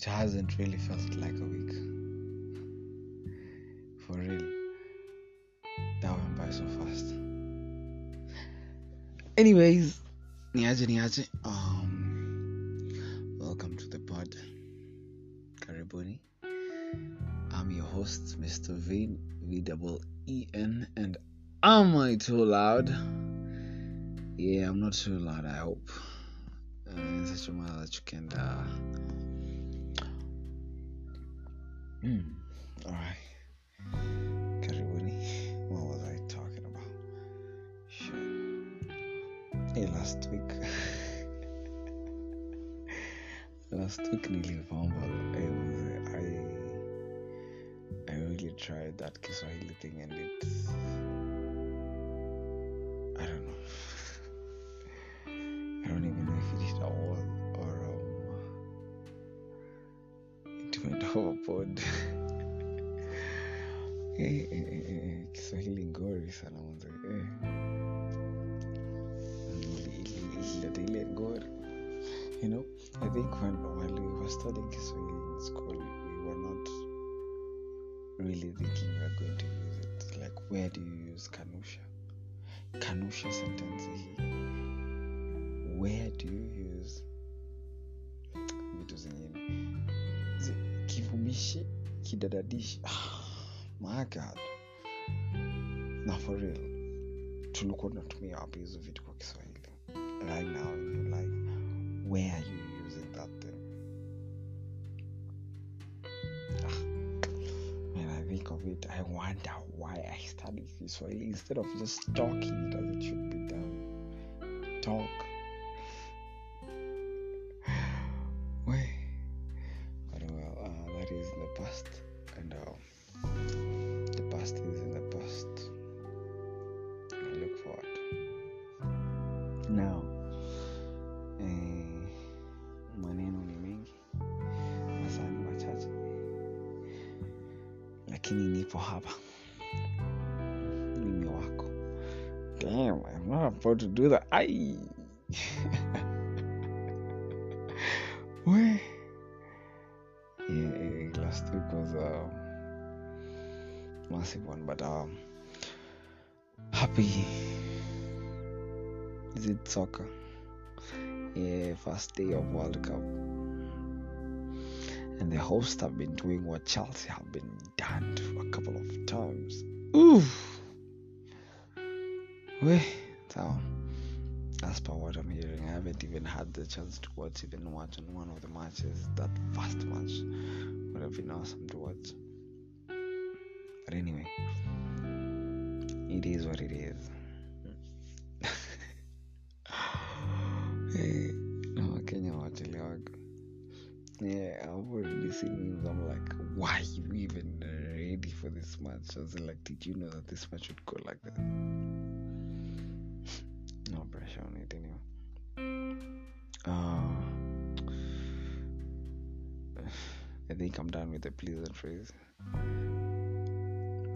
it hasn't really felt like a week. For real. That went by so fast. Anyways, niaje niaje. Um, welcome to the pod. Karibuni. I'm your host, Mr. Veen, V double E N, and am I too loud? Yeah, I'm not too loud. I hope. Uh, in such a manner that you can. Uh, Hmm. All right. Karibuni. What was I talking about? Shit. Hey, last week. last week nilifumble. It was I. I really tried that Kiswahili thing and it. It went overboard. Eh, eh, eh, eh, Kiswahili ngori sana mwanzo. Eh. Ili- ili- ilileta ile ngori. You know, I think when while we were studying Kiswahili in school, we were not really thinking we are going to use it. Like, where do you use kanusha? Kanusha sentence. Where do you Kivumishi, kidadadishi. My God. Na for real, tulikuwa tunatumia wapi hizo vitu kwa Kiswahili? Right now in your life, where are you using that thing? Ah, When I think of it, I wonder why I studied Kiswahili instead of just talking it as it should be done. Talk. Past, and uh, the past is in the past. I look forward. Now, eh, maneno ni mengi, masaa machache, lakini nipo hapa, mimi wako. Damn, I'm not about to do that. Ai. Massive one, but um, happy. Is it soccer? Yeah, first day of World Cup, and the hosts have been doing what Chelsea have been done a couple of times. Oof. Wait, so as per what I'm hearing, I haven't even had the chance to watch even watch on one of the matches. That first match would have been awesome to watch. But anyway, it is what it is. hey, no. Yeah, I've already seen memes. I'm like, why are you even ready for this match? I was like, did you know that this match would go like that? No pressure on it anyway. Uh, I think I'm done with the pleasantries.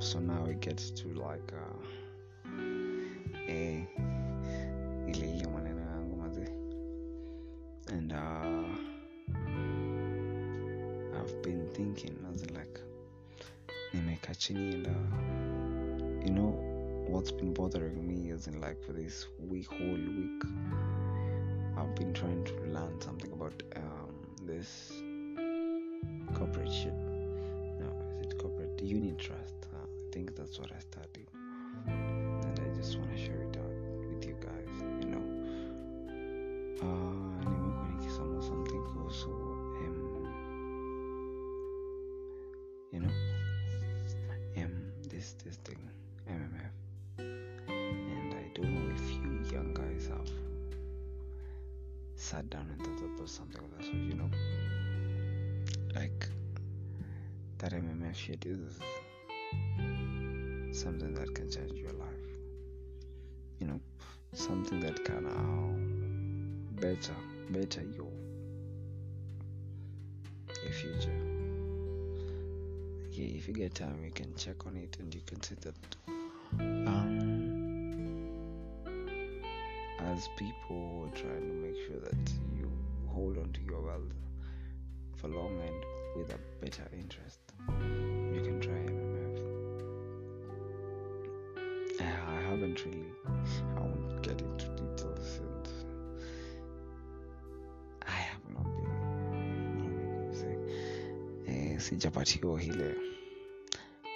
So now we get to like uh, eh. And uh, I've been thinking as like chini and uh, you know what's been bothering me is in like for this week whole week I've been trying to learn something about um, this corporate shit. No, is it corporate unit trust? Think that's what I studied, and I just want to share it out with you guys. You know, uh, something kuhusu um, you know, um, this this thing MMF, and I don't know if you young guys have sat down and thought about something like that. So you know, like that MMF shit is something that can change your life. You know, something that can uh, better better your your future. Yeah, if you get time, you can check on it and you can see that um, as people are trying to make sure that you hold on to your wealth for long and with a better interest, Haven't really, I won't get into details and I have not been, eh, sijapatiwa ile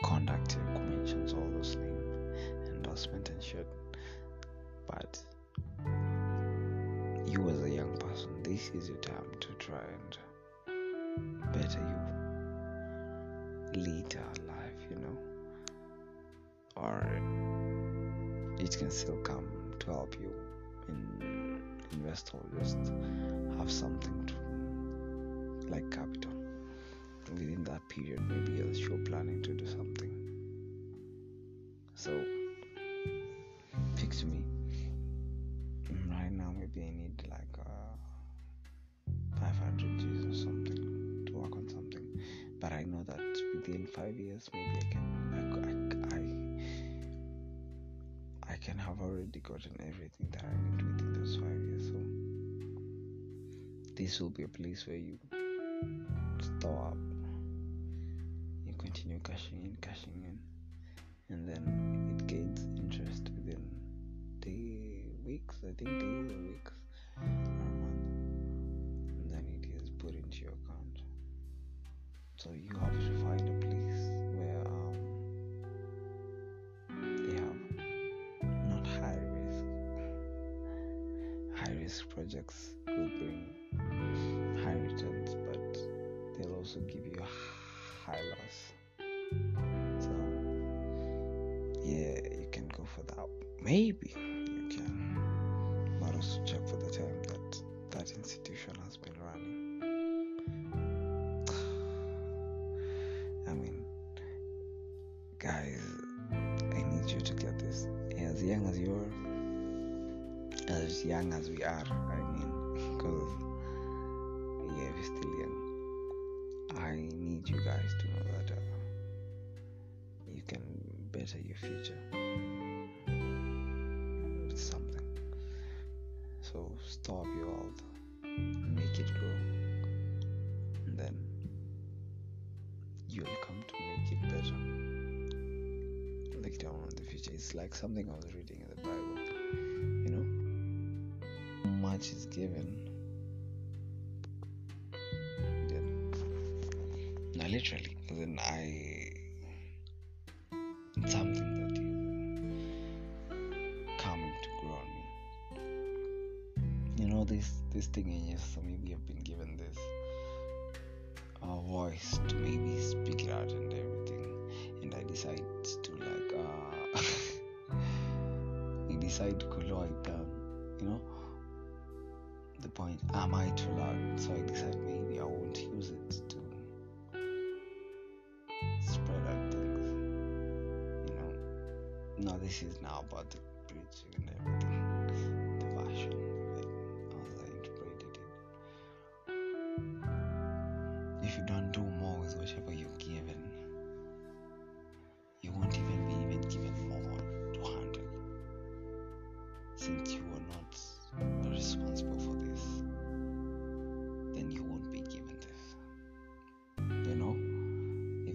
conduct ya kumentions all those names, endorsement and shit. But you as a young person, this is your time to try and better you later life, you know, or it can still come to help you in invest or just have something to like capital within that period. Maybe you're planning to do something. So fix me right now. Maybe I need like uh, 500 G's or something to work on something. But I know that within five years, maybe I can. I, I can have already gotten everything that I need within those five years. So this will be a place where you store up. You continue cashing in, cashing in, and then it gains interest within the weeks. I think days or weeks or a month, and then it is put into your account. So you have to find projects will bring high returns, but they'll also give you high loss. So yeah, you can go for that. Maybe you can, but also check for the time that that institution has been running. I mean, guys, I need you to get this as young as you are, as young as we are. I mean, because yeah, we're still young. I need you guys to know that uh, you can better your future with something. So stop your wealth, make it grow, and then you'll come to make it better later on in the future. It's like something I was reading in the Bible. Much is given. Now literally, then I it's something that is coming to grow on me. You know this this thing in you, so maybe I've been given this uh, voice to maybe speak it out and everything, and I decide to like uh, decide to lower it down. You know, point am I too loud? So I decide maybe I won't use it to spread out things. You know, no, this is now about the preaching and everything, the version, interpreted it. If you don't do more with whatever you're given, you won't even be even given more to handle. Since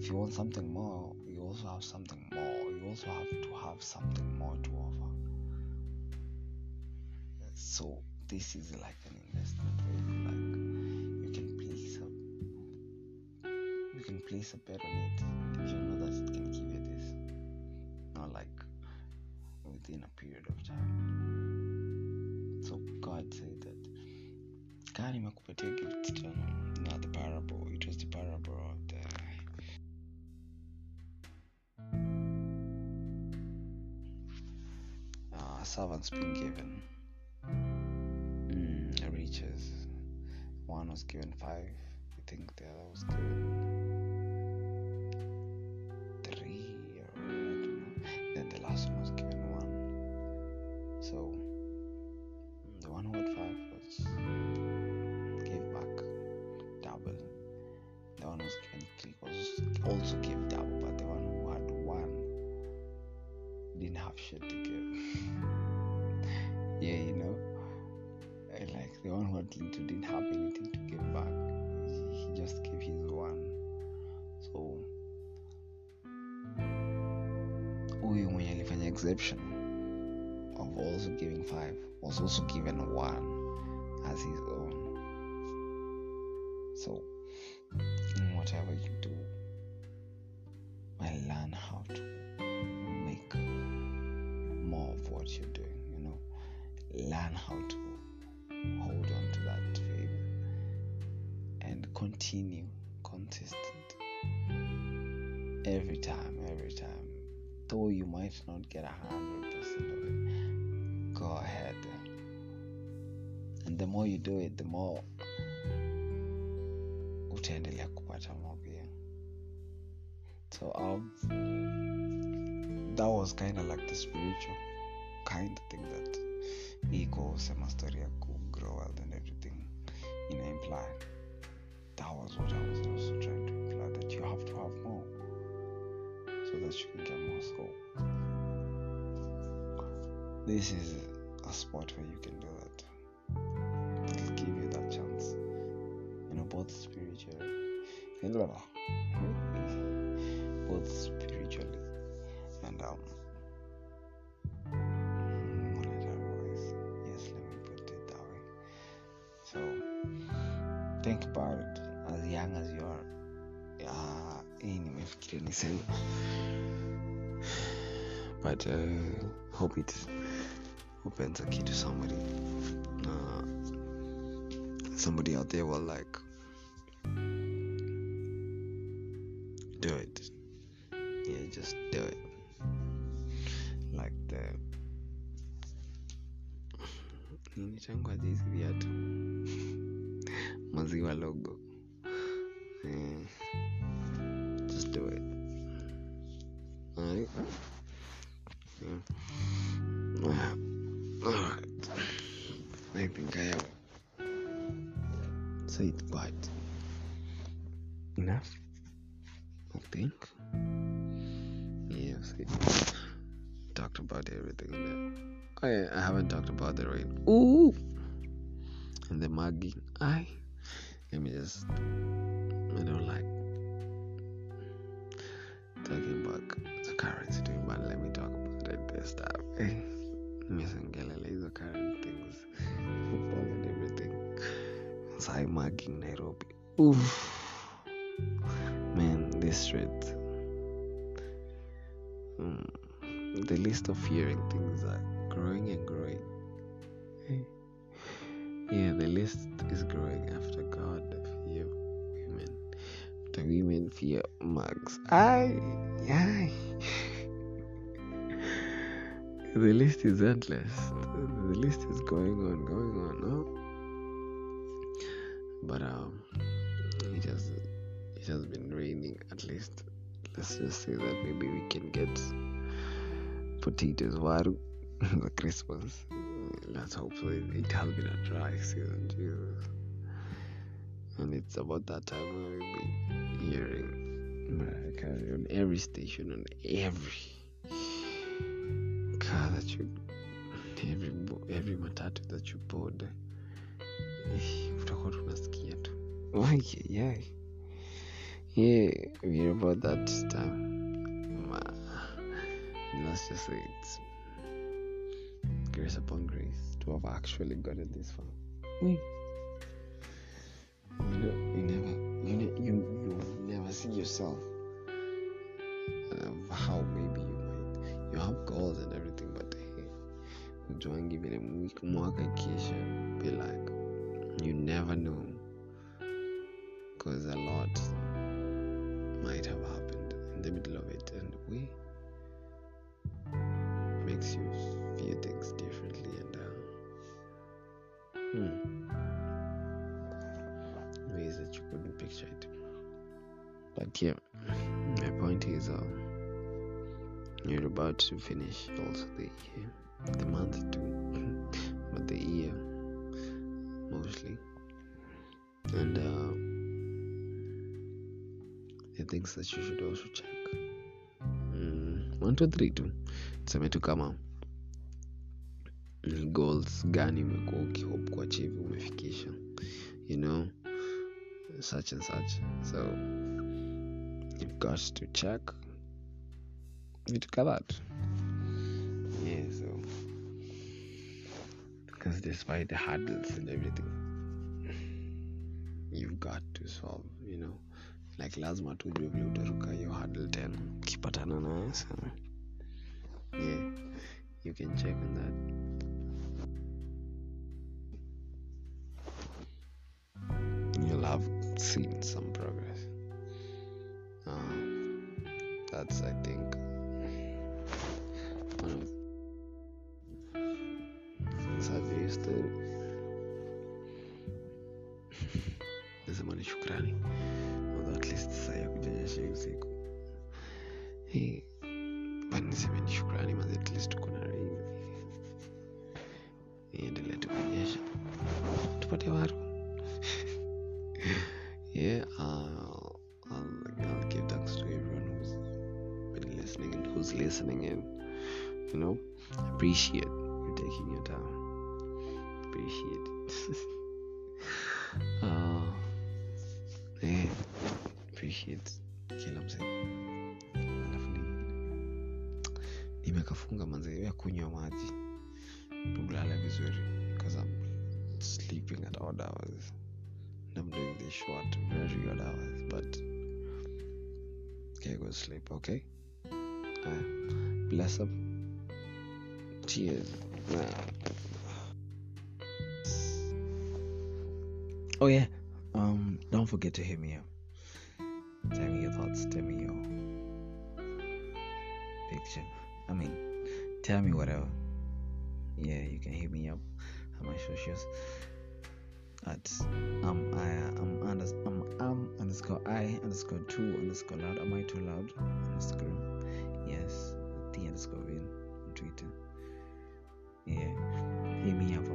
if you want something more, you also have something more. You also have to have something more to offer. So this is like an investment where like you can place a you can place a bet on it if you know that it can give you this. Not like within a period of time. So God said that God nimekupatia gift. Not the parable. It was the parable servants being given mm, riches. One was given five. I think the other was given little didn't have anything to give back. He, just gave his one so huyu mwenye alifanya exception of also giving five was also given one as his own so continue consistent every time every time. Though you might not get a hundred percent of it go ahead. And the more you do it the more utaendelea kupata more so um, that was kind of like the spiritual kind of thing that ego sema story ya grow wealth and everything know imply that was what i was also trying to imply that you have to have more so that you can get more so this is a spot where you can do that it'll give you that chance. You know both spiritually both spiritually and um nimefikiria but uh, hope it opens a key to somebody. Uh, somebody out there will like do it. Yeah just do it. Like the nini changwaje hizi viatu? Maziwa logo. Yeah. Yeah, I haven't talked about the rain. Ooh, and the mugging. I let me just. I don't like talking about the current situation, but let me talk about it this time. Eh, Nimeongelea hizo current things, football and everything. Sai mugging Nairobi. Oof, man, this street. Mm, the list of fearing things are growing and growing. Yeah, the list is growing after God fear women. After women fear mugs. I, aye. the list is endless. The list is going on, going on. No, but um, it has it has been raining. At least, let's just say that maybe we can get potatoes. Waru the Christmas. Let's hope so. It, has been a dry season, Jesus. And it's about that time where we'll be hearing on every station, on every car that you, every every matatu that you board. Utakuwa tunasikia tu. Yeah, yeah. Yeah, we about that time. Let's just say it's grace upon grace. To have actually gotten this far. We, you know, you never, you ne- you you never see yourself of how maybe you might. You have goals and everything, but hey, ujuangi vile mwik- mwaka ikiisha, be like you never know, because a lot might have happened in the middle of it, and we makes you view things differently and uh, hmm, ways that you couldn't picture it. But yeah, my point is, uh, you're about to finish also the year, the month too, but the year mostly, and uh, the things that you should also check. Mm, one, two, three, two. tuseme tu kama goals gani umekuwa ukihope kuachieve umefikisha you know such and such. So you've got to check vitu kadhaa tu yeah so because despite the hurdles and everything you've got to solve you know like lazima tujue vile utaruka hiyo hurdle tena. Ukipatana naye so yeah you can check on that. You'll have seen some progress. Um, that's i think one of Safi story. Nasema ni shukrani least saa ya kujanyesha hii usiku. Niseme ni shukrani rain iendelee tu tupate yeah uh, listening and you know appreciate appreciate kila msee alafu ni nimekafunga manze ya kunywa maji kulala vizuri because I'm sleeping at odd hours and I'm doing this short very odd hours but okay go sleep okay? Uh, bless up. Cheers. Oh yeah. Um don't forget to hit me up Tell me your thoughts, tell me your picture. I mean, tell me whatever. Yeah, you can hit me up at my socials at um I um unders um um underscore I underscore two underscore loud. Am I too loud? Underscore yes. The underscore in on Twitter. Yeah, hit me up